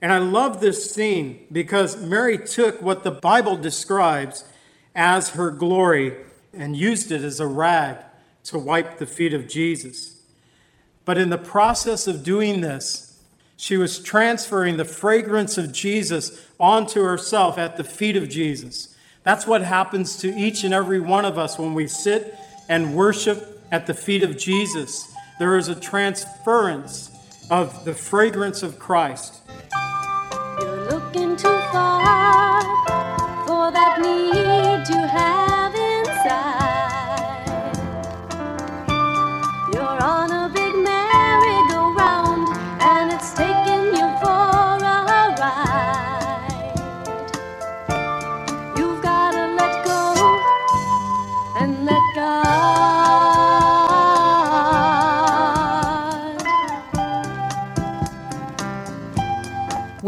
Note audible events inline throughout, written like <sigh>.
And I love this scene because Mary took what the Bible describes as her glory and used it as a rag to wipe the feet of Jesus. But in the process of doing this, she was transferring the fragrance of Jesus onto herself at the feet of Jesus. That's what happens to each and every one of us when we sit and worship at the feet of Jesus. There is a transference of the fragrance of Christ.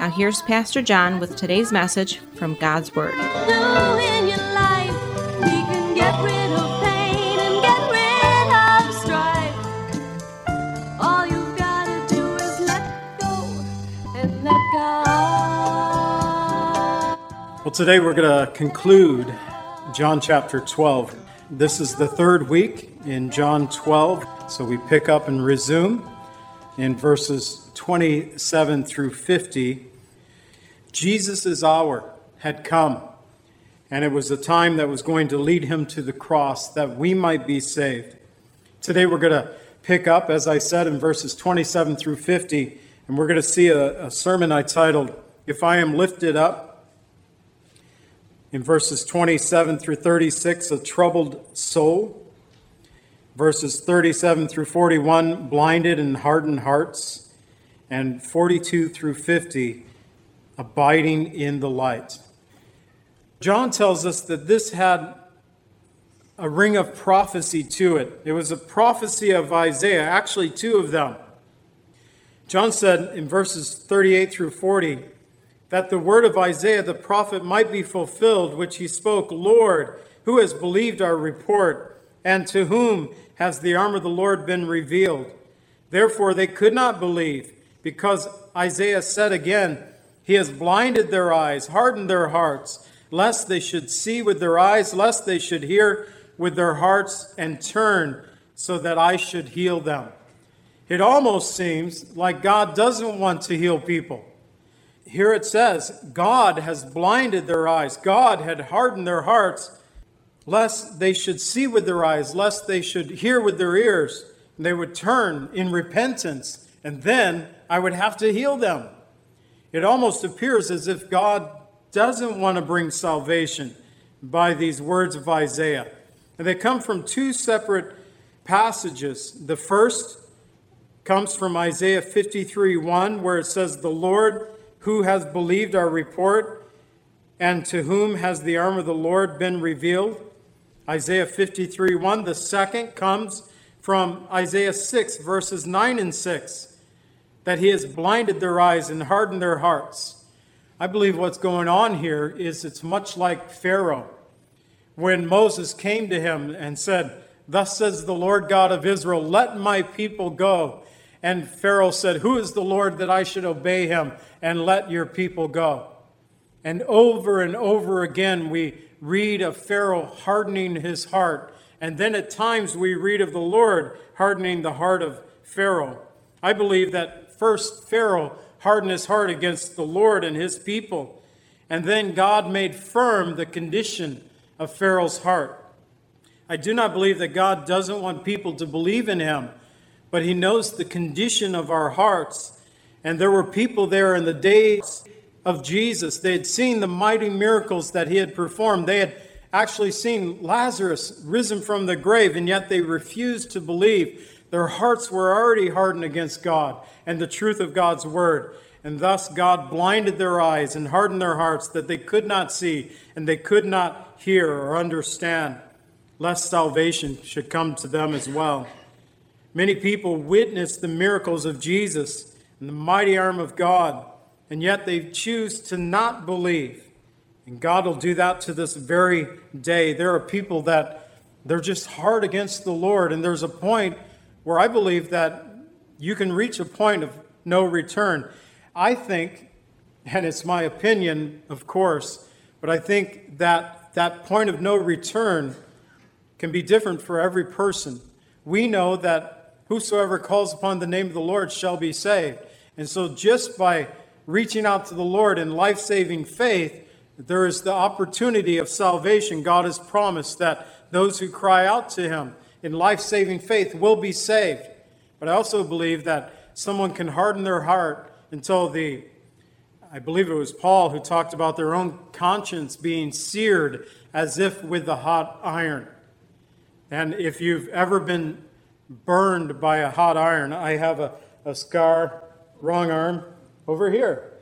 Now, here's Pastor John with today's message from God's Word. New in your life, we can get rid of pain and get rid of strife. All you've gotta do is let go and let God. Well, today we're going to conclude John chapter 12. This is the third week in John 12, so we pick up and resume in verses 27 through 50. Jesus' hour had come, and it was the time that was going to lead him to the cross that we might be saved. Today we're going to pick up, as I said, in verses 27 through 50, and we're going to see a, a sermon I titled, If I Am Lifted Up. In verses 27 through 36, a troubled soul. Verses 37 through 41, blinded and hardened hearts. And 42 through 50, abiding in the light. John tells us that this had a ring of prophecy to it. It was a prophecy of Isaiah, actually, two of them. John said in verses 38 through 40 that the word of Isaiah the prophet might be fulfilled, which he spoke Lord, who has believed our report, and to whom has the arm of the Lord been revealed? Therefore they could not believe, because Isaiah said again, He has blinded their eyes, hardened their hearts, lest they should see with their eyes, lest they should hear with their hearts, and turn, so that I should heal them. It almost seems like God doesn't want to heal people. Here it says, God has blinded their eyes, God had hardened their hearts, lest they should see with their eyes, lest they should hear with their ears, and they would turn in repentance, and then I would have to heal them. It almost appears as if God doesn't want to bring salvation by these words of Isaiah. And they come from two separate passages. The first comes from Isaiah 53 1, where it says, The Lord who has believed our report, and to whom has the arm of the Lord been revealed? Isaiah 53 1. The second comes from Isaiah 6, verses 9 and 6, that he has blinded their eyes and hardened their hearts. I believe what's going on here is it's much like Pharaoh. When Moses came to him and said, Thus says the Lord God of Israel, let my people go. And Pharaoh said, Who is the Lord that I should obey him and let your people go? And over and over again, we read of Pharaoh hardening his heart. And then at times we read of the Lord hardening the heart of Pharaoh. I believe that first Pharaoh hardened his heart against the Lord and his people. And then God made firm the condition of Pharaoh's heart. I do not believe that God doesn't want people to believe in him, but he knows the condition of our hearts. And there were people there in the days of Jesus. They had seen the mighty miracles that he had performed. They had actually seen Lazarus risen from the grave, and yet they refused to believe. Their hearts were already hardened against God and the truth of God's word. and thus God blinded their eyes and hardened their hearts that they could not see and they could not hear or understand, lest salvation should come to them as well. Many people witnessed the miracles of Jesus and the mighty arm of God, and yet they choose to not believe. And God will do that to this very day. There are people that they're just hard against the Lord, and there's a point where I believe that you can reach a point of no return. I think, and it's my opinion, of course, but I think that that point of no return can be different for every person. We know that whosoever calls upon the name of the Lord shall be saved. And so, just by reaching out to the Lord in life saving faith, there is the opportunity of salvation. God has promised that those who cry out to Him in life saving faith will be saved. But I also believe that someone can harden their heart until the, I believe it was Paul who talked about their own conscience being seared as if with a hot iron. And if you've ever been burned by a hot iron, I have a, a scar, wrong arm, over here,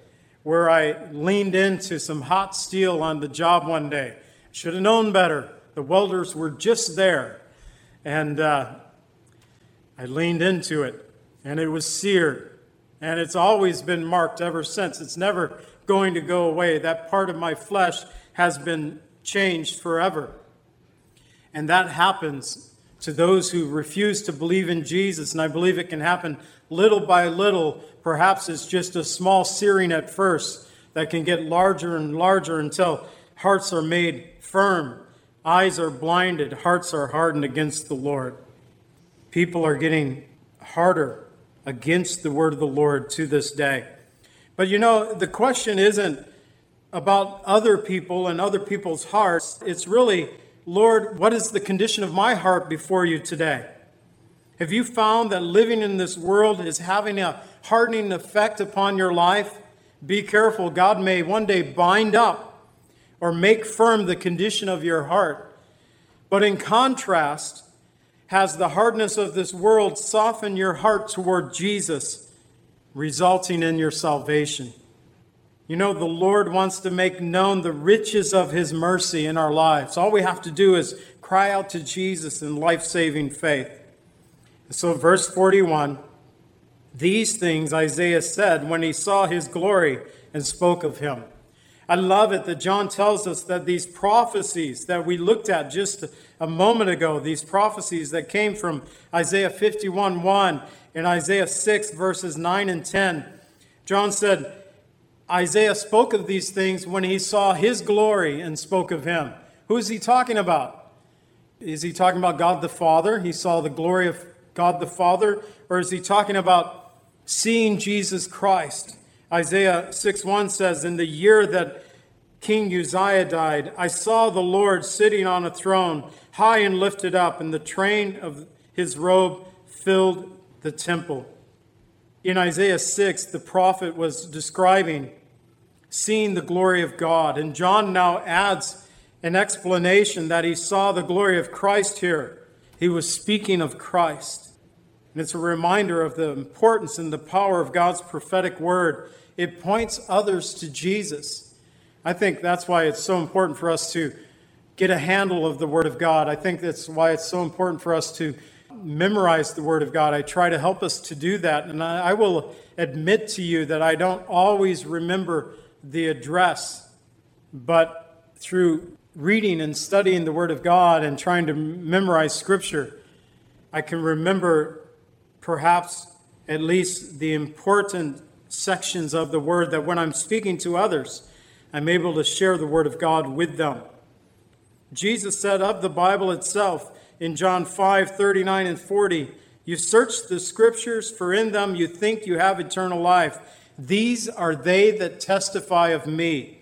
where I leaned into some hot steel on the job one day. Should have known better. The welders were just there. And uh, I leaned into it, and it was seared. And it's always been marked ever since. It's never going to go away. That part of my flesh has been changed forever. And that happens to those who refuse to believe in Jesus. And I believe it can happen little by little. Perhaps it's just a small searing at first that can get larger and larger until hearts are made firm, eyes are blinded, hearts are hardened against the Lord. People are getting harder against the word of the Lord to this day. But you know, the question isn't about other people and other people's hearts. It's really, Lord, what is the condition of my heart before you today? Have you found that living in this world is having a hardening effect upon your life? Be careful. God may one day bind up or make firm the condition of your heart. But in contrast, has the hardness of this world softened your heart toward Jesus, resulting in your salvation? You know, the Lord wants to make known the riches of His mercy in our lives. All we have to do is cry out to Jesus in life saving faith. So, verse 41 these things Isaiah said when he saw his glory and spoke of him. I love it that John tells us that these prophecies that we looked at just a moment ago, these prophecies that came from Isaiah 51 1 and Isaiah 6, verses 9 and 10, John said, Isaiah spoke of these things when he saw his glory and spoke of him. Who is he talking about? Is he talking about God the Father? He saw the glory of God the Father? Or is he talking about seeing Jesus Christ? Isaiah 6 1 says, In the year that King Uzziah died, I saw the Lord sitting on a throne, high and lifted up, and the train of his robe filled the temple. In Isaiah 6, the prophet was describing seeing the glory of God. And John now adds an explanation that he saw the glory of Christ here. He was speaking of Christ. And it's a reminder of the importance and the power of God's prophetic word it points others to Jesus. I think that's why it's so important for us to get a handle of the Word of God. I think that's why it's so important for us to memorize the Word of God. I try to help us to do that. And I, I will admit to you that I don't always remember the address, but through reading and studying the Word of God and trying to memorize Scripture, I can remember perhaps at least the important sections of the Word that when I'm speaking to others, I'm able to share the Word of God with them. Jesus said of the Bible itself in John 5 39 and 40, You search the Scriptures, for in them you think you have eternal life. These are they that testify of me.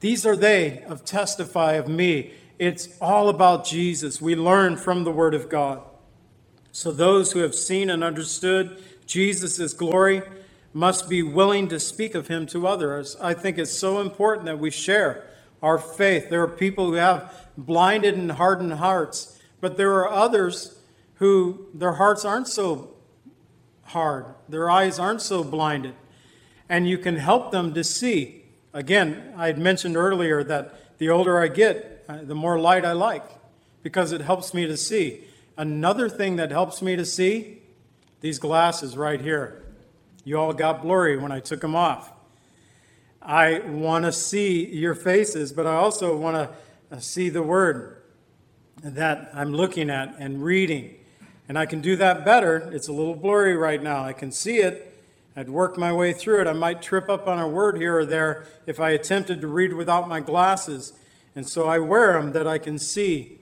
These are they of testify of me. It's all about Jesus. We learn from the Word of God. So those who have seen and understood Jesus' glory, must be willing to speak of him to others. I think it's so important that we share our faith. There are people who have blinded and hardened hearts, but there are others who their hearts aren't so hard, their eyes aren't so blinded. and you can help them to see. Again, I had mentioned earlier that the older I get, uh, the more light I like because it helps me to see. Another thing that helps me to see, these glasses right here. You all got blurry when I took them off. I want to see your faces, but I also want to uh, see the word that I'm looking at and reading. And I can do that better. It's a little blurry right now. I can see it. I'd work my way through it. I might trip up on a word here or there if I attempted to read without my glasses. And so I wear them that I can see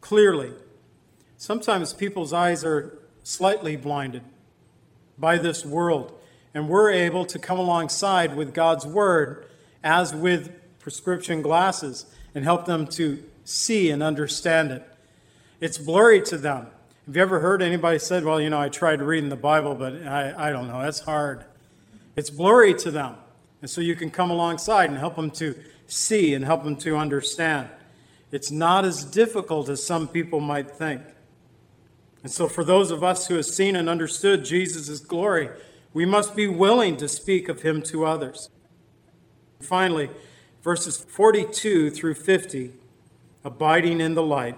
clearly. Sometimes people's eyes are slightly blinded by this world, and we're able to come alongside with God's Word as with prescription glasses and help them to see and understand it. It's blurry to them. Have you ever heard anybody said, Well, you know, I tried reading the Bible, but I, I don't know, that's hard. It's blurry to them. And so you can come alongside and help them to see and help them to understand. It's not as difficult as some people might think. And so, for those of us who have seen and understood Jesus' glory, we must be willing to speak of him to others. Finally, verses 42 through 50, abiding in the light.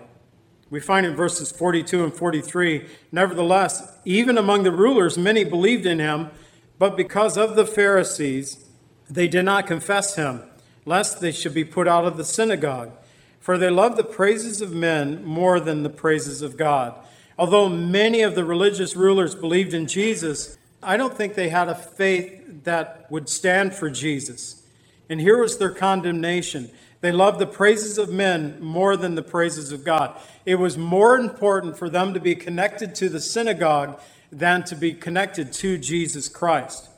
We find in verses 42 and 43 Nevertheless, even among the rulers, many believed in him, but because of the Pharisees, they did not confess him, lest they should be put out of the synagogue. For they loved the praises of men more than the praises of God. Although many of the religious rulers believed in Jesus, I don't think they had a faith that would stand for Jesus. And here was their condemnation. They loved the praises of men more than the praises of God. It was more important for them to be connected to the synagogue than to be connected to Jesus Christ.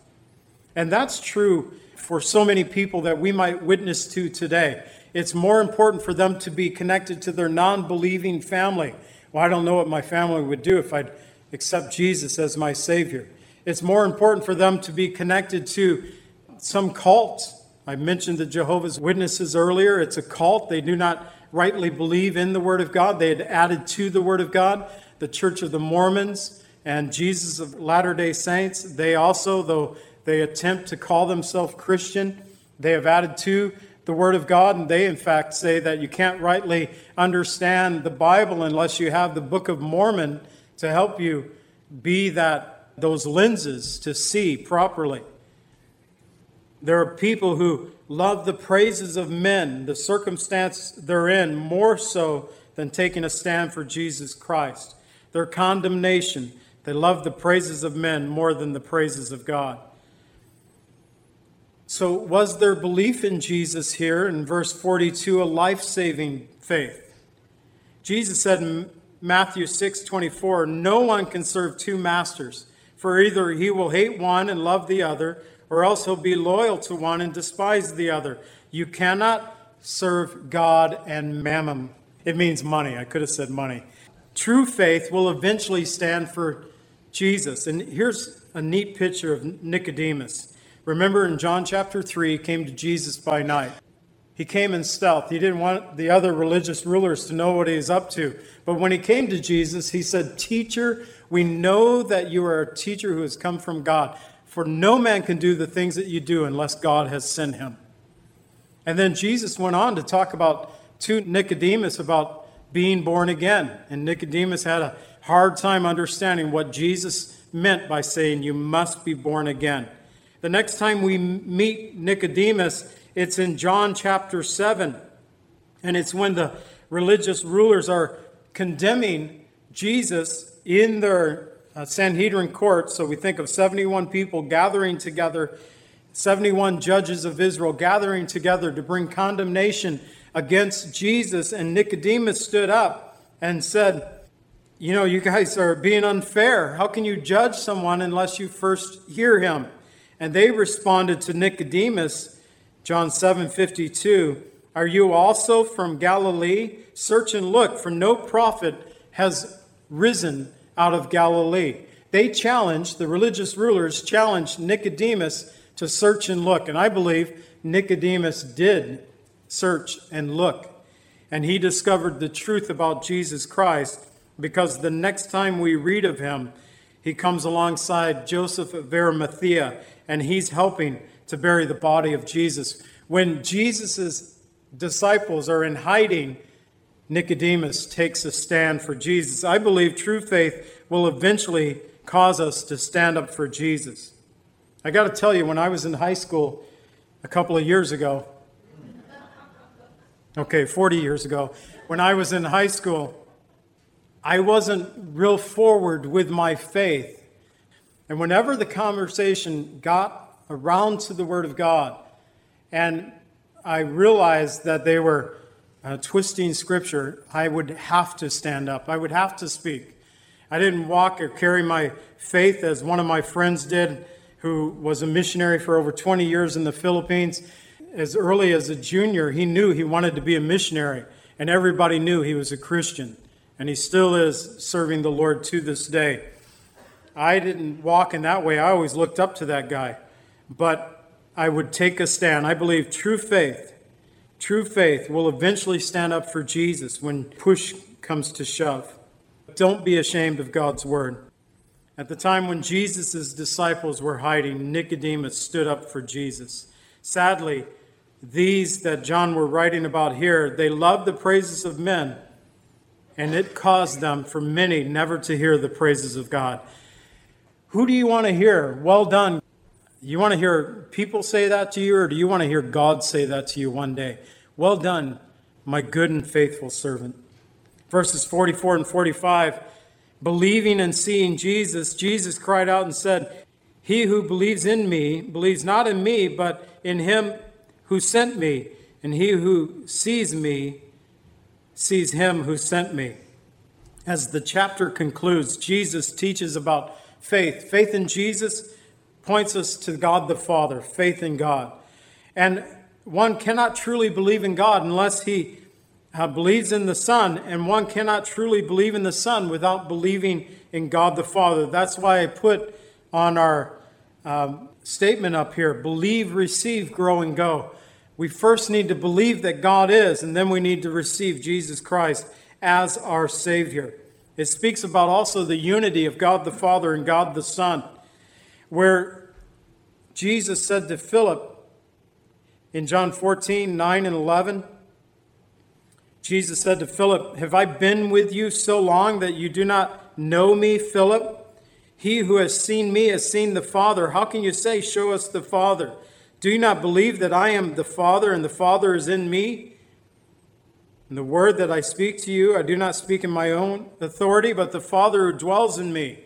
And that's true for so many people that we might witness to today. It's more important for them to be connected to their non believing family well, I don't know what my family would do if I'd accept Jesus as my Savior. It's more important for them to be connected to some cult. I mentioned the Jehovah's Witnesses earlier. It's a cult. They do not rightly believe in the Word of God. They had added to the Word of God the Church of the Mormons and Jesus of Latter day Saints. They also, though they attempt to call themselves Christian, they have added to the Word of God, and they, in fact, say that you can't rightly understand the Bible unless you have the Book of Mormon to help you be that those lenses to see properly. There are people who love the praises of men, the circumstance they're in, more so than taking a stand for Jesus Christ. Their condemnation, they love the praises of men more than the praises of God. So, was their belief in Jesus here in verse 42 a life saving faith? Jesus said in Matthew 6 24, No one can serve two masters, for either he will hate one and love the other, or else he'll be loyal to one and despise the other. You cannot serve God and mammon. It means money. I could have said money. True faith will eventually stand for Jesus. And here's a neat picture of Nicodemus. Remember in John chapter 3, he came to Jesus by night. He came in stealth. He didn't want the other religious rulers to know what he was up to. But when he came to Jesus, he said, Teacher, we know that you are a teacher who has come from God, for no man can do the things that you do unless God has sent him. And then Jesus went on to talk about to Nicodemus about being born again. And Nicodemus had a hard time understanding what Jesus meant by saying, You must be born again. The next time we meet Nicodemus, it's in John chapter 7. And it's when the religious rulers are condemning Jesus in their uh, Sanhedrin court. So we think of 71 people gathering together, 71 judges of Israel gathering together to bring condemnation against Jesus. And Nicodemus stood up and said, You know, you guys are being unfair. How can you judge someone unless you first hear him? And they responded to Nicodemus, John 7 52, Are you also from Galilee? Search and look, for no prophet has risen out of Galilee. They challenged, the religious rulers challenged Nicodemus to search and look. And I believe Nicodemus did search and look. And he discovered the truth about Jesus Christ because the next time we read of him, He comes alongside Joseph of Arimathea, and he's helping to bury the body of Jesus. When Jesus' disciples are in hiding, Nicodemus takes a stand for Jesus. I believe true faith will eventually cause us to stand up for Jesus. I got to tell you, when I was in high school a couple of years ago, okay, 40 years ago, when I was in high school, I wasn't real forward with my faith. And whenever the conversation got around to the Word of God, and I realized that they were uh, twisting Scripture, I would have to stand up. I would have to speak. I didn't walk or carry my faith as one of my friends did, who was a missionary for over 20 years in the Philippines. As early as a junior, he knew he wanted to be a missionary, and everybody knew he was a Christian and he still is serving the Lord to this day. I didn't walk in that way. I always looked up to that guy. But I would take a stand. I believe true faith, true faith will eventually stand up for Jesus when push comes to shove. Don't be ashamed of God's word. At the time when Jesus' disciples were hiding, Nicodemus stood up for Jesus. Sadly, these that John were writing about here, they loved the praises of men and it caused them, for many, never to hear the praises of God. Who do you want to hear? Well done. You want to hear people say that to you, or do you want to hear God say that to you one day? Well done, my good and faithful servant. Verses 44 and 45 Believing and seeing Jesus, Jesus cried out and said, He who believes in me believes not in me, but in him who sent me. And he who sees me sees him who sent me. As the chapter concludes, Jesus teaches about faith. Faith in Jesus points us to God the Father, faith in God. And one cannot truly believe in God unless he uh, believes in the Son, and one cannot truly believe in the Son without believing in God the Father. That's why I put on our um, statement up here believe, receive, grow, and go we first need to believe that God is, and then we need to receive Jesus Christ as our Savior. It speaks about also the unity of God the Father and God the Son, where Jesus said to Philip in John 14, 9 and 11, Jesus said to Philip, Have I been with you so long that you do not know me, Philip? He who has seen me has seen the Father. How can you say, Show us the Father? Do you not believe that I am the Father and the Father is in me? And the word that I speak to you, I do not speak in my own authority, but the Father who dwells in me.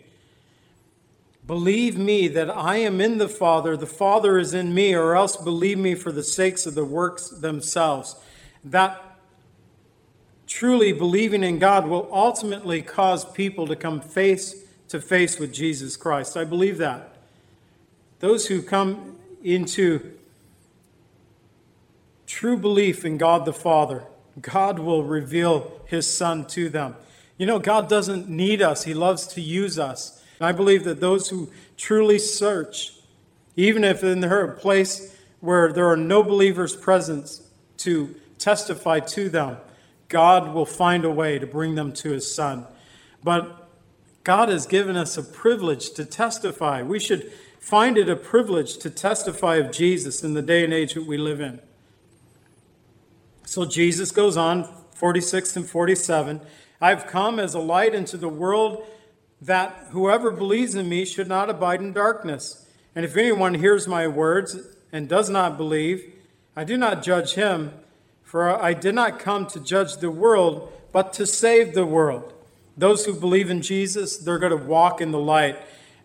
Believe me that I am in the Father, the Father is in me, or else believe me for the sakes of the works themselves. That truly believing in God will ultimately cause people to come face to face with Jesus Christ. I believe that. Those who come into true belief in God the Father, God will reveal his Son to them. You know, God doesn't need us, he loves to use us. And I believe that those who truly search, even if in a place where there are no believers present to testify to them, God will find a way to bring them to his Son. But God has given us a privilege to testify. We should find it a privilege to testify of Jesus in the day and age that we live in. So Jesus goes on, 46 and 47 I've come as a light into the world that whoever believes in me should not abide in darkness. And if anyone hears my words and does not believe, I do not judge him, for I did not come to judge the world, but to save the world. Those who believe in Jesus, they're going to walk in the light.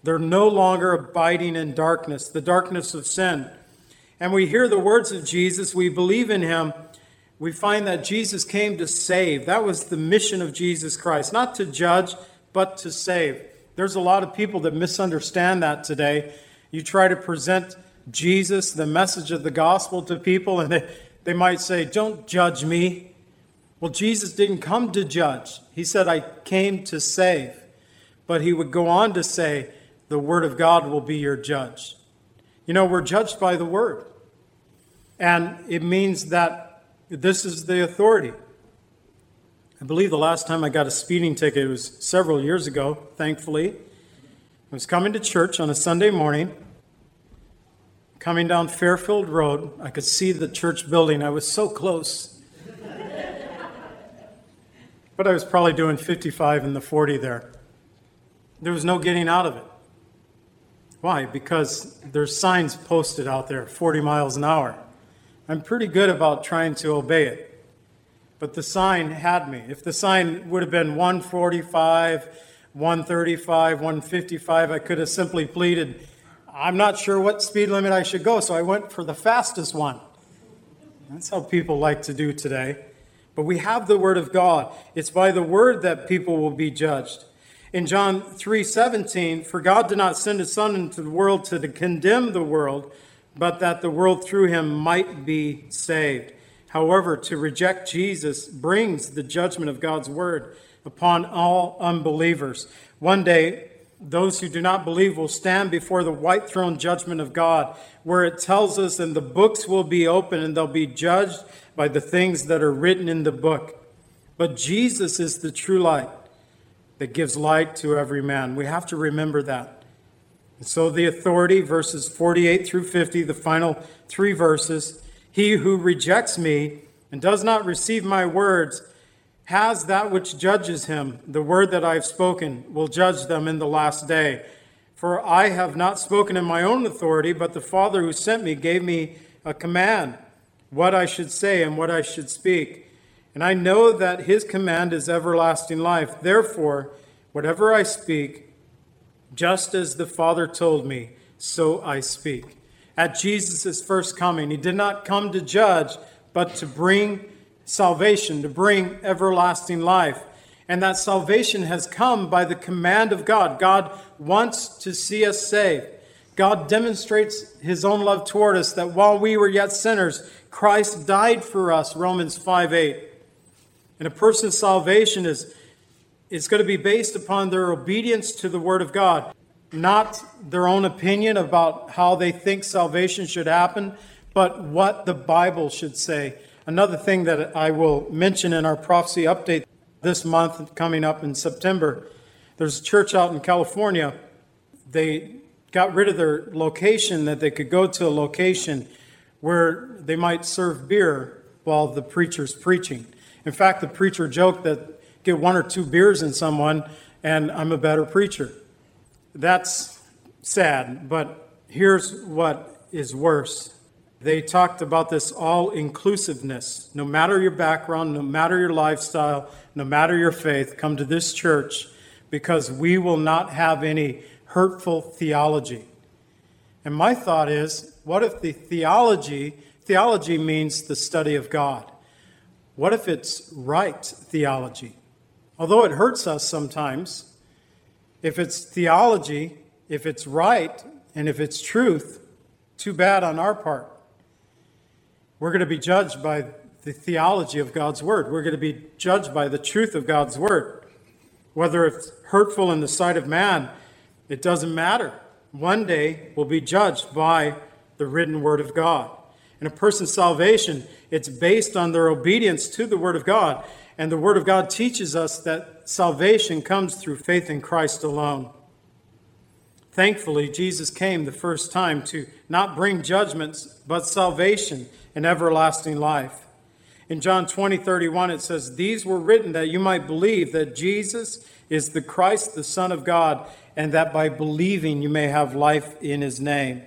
They're no longer abiding in darkness, the darkness of sin. And we hear the words of Jesus, we believe in him. We find that Jesus came to save. That was the mission of Jesus Christ, not to judge, but to save. There's a lot of people that misunderstand that today. You try to present Jesus, the message of the gospel, to people, and they, they might say, Don't judge me. Well, Jesus didn't come to judge, He said, I came to save. But He would go on to say, the Word of God will be your judge. You know, we're judged by the Word. And it means that this is the authority. I believe the last time I got a speeding ticket was several years ago, thankfully. I was coming to church on a Sunday morning, coming down Fairfield Road. I could see the church building. I was so close. <laughs> but I was probably doing 55 in the 40 there. There was no getting out of it. Why? Because there's signs posted out there 40 miles an hour. I'm pretty good about trying to obey it. But the sign had me. If the sign would have been 145, 135, 155, I could have simply pleaded, I'm not sure what speed limit I should go, so I went for the fastest one. That's how people like to do today. But we have the Word of God. It's by the Word that people will be judged. In John 3:17, for God did not send his son into the world to condemn the world, but that the world through him might be saved. However, to reject Jesus brings the judgment of God's word upon all unbelievers. One day, those who do not believe will stand before the white throne judgment of God, where it tells us, and the books will be open and they'll be judged by the things that are written in the book. But Jesus is the true light that gives light to every man. We have to remember that. And so the authority, verses 48 through 50, the final three verses, he who rejects me and does not receive my words has that which judges him. The word that I have spoken will judge them in the last day. For I have not spoken in my own authority, but the Father who sent me gave me a command, what I should say and what I should speak. And I know that his command is everlasting life. Therefore, whatever I speak, just as the Father told me, so I speak. At Jesus' first coming, he did not come to judge, but to bring salvation, to bring everlasting life. And that salvation has come by the command of God. God wants to see us saved. God demonstrates his own love toward us that while we were yet sinners, Christ died for us, Romans 5 8. And a person's salvation is, is going to be based upon their obedience to the Word of God, not their own opinion about how they think salvation should happen, but what the Bible should say. Another thing that I will mention in our prophecy update this month, coming up in September, there's a church out in California. They got rid of their location that they could go to a location where they might serve beer while the preacher's preaching. In fact, the preacher joked that get one or two beers in someone and I'm a better preacher. That's sad, but here's what is worse. They talked about this all inclusiveness. No matter your background, no matter your lifestyle, no matter your faith, come to this church because we will not have any hurtful theology. And my thought is what if the theology, theology means the study of God? What if it's right theology? Although it hurts us sometimes, if it's theology, if it's right, and if it's truth, too bad on our part. We're going to be judged by the theology of God's word. We're going to be judged by the truth of God's word. Whether it's hurtful in the sight of man, it doesn't matter. One day we'll be judged by the written word of God. And a person's salvation, it's based on their obedience to the Word of God. And the Word of God teaches us that salvation comes through faith in Christ alone. Thankfully, Jesus came the first time to not bring judgments, but salvation and everlasting life. In John 20, 31, it says, These were written that you might believe that Jesus is the Christ, the Son of God, and that by believing you may have life in his name.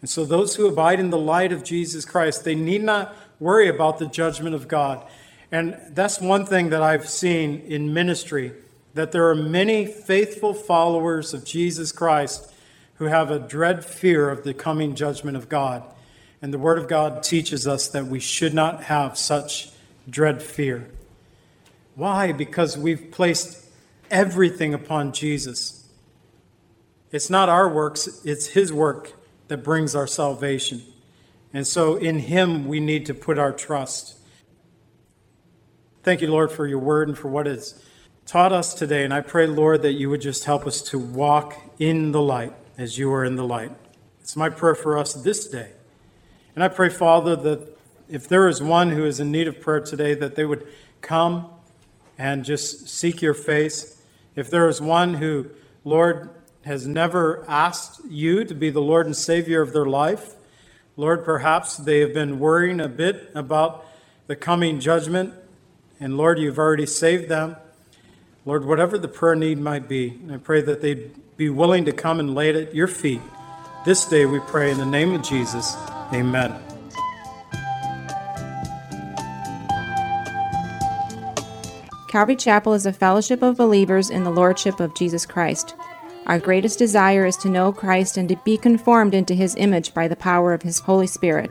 And so those who abide in the light of Jesus Christ, they need not worry about the judgment of God. And that's one thing that I've seen in ministry that there are many faithful followers of Jesus Christ who have a dread fear of the coming judgment of God. And the Word of God teaches us that we should not have such dread fear. Why? Because we've placed everything upon Jesus. It's not our works, it's His work that brings our salvation. And so in Him we need to put our trust. Thank you, Lord, for your word and for what it's taught us today. And I pray, Lord, that you would just help us to walk in the light as you are in the light. It's my prayer for us this day. And I pray, Father, that if there is one who is in need of prayer today, that they would come and just seek your face. If there is one who, Lord, has never asked you to be the Lord and Savior of their life. Lord, perhaps they have been worrying a bit about the coming judgment, and Lord, you've already saved them. Lord, whatever the prayer need might be, I pray that they'd be willing to come and lay it at your feet. This day we pray in the name of Jesus. Amen. Calvary Chapel is a fellowship of believers in the Lordship of Jesus Christ. Our greatest desire is to know Christ and to be conformed into his image by the power of his Holy Spirit.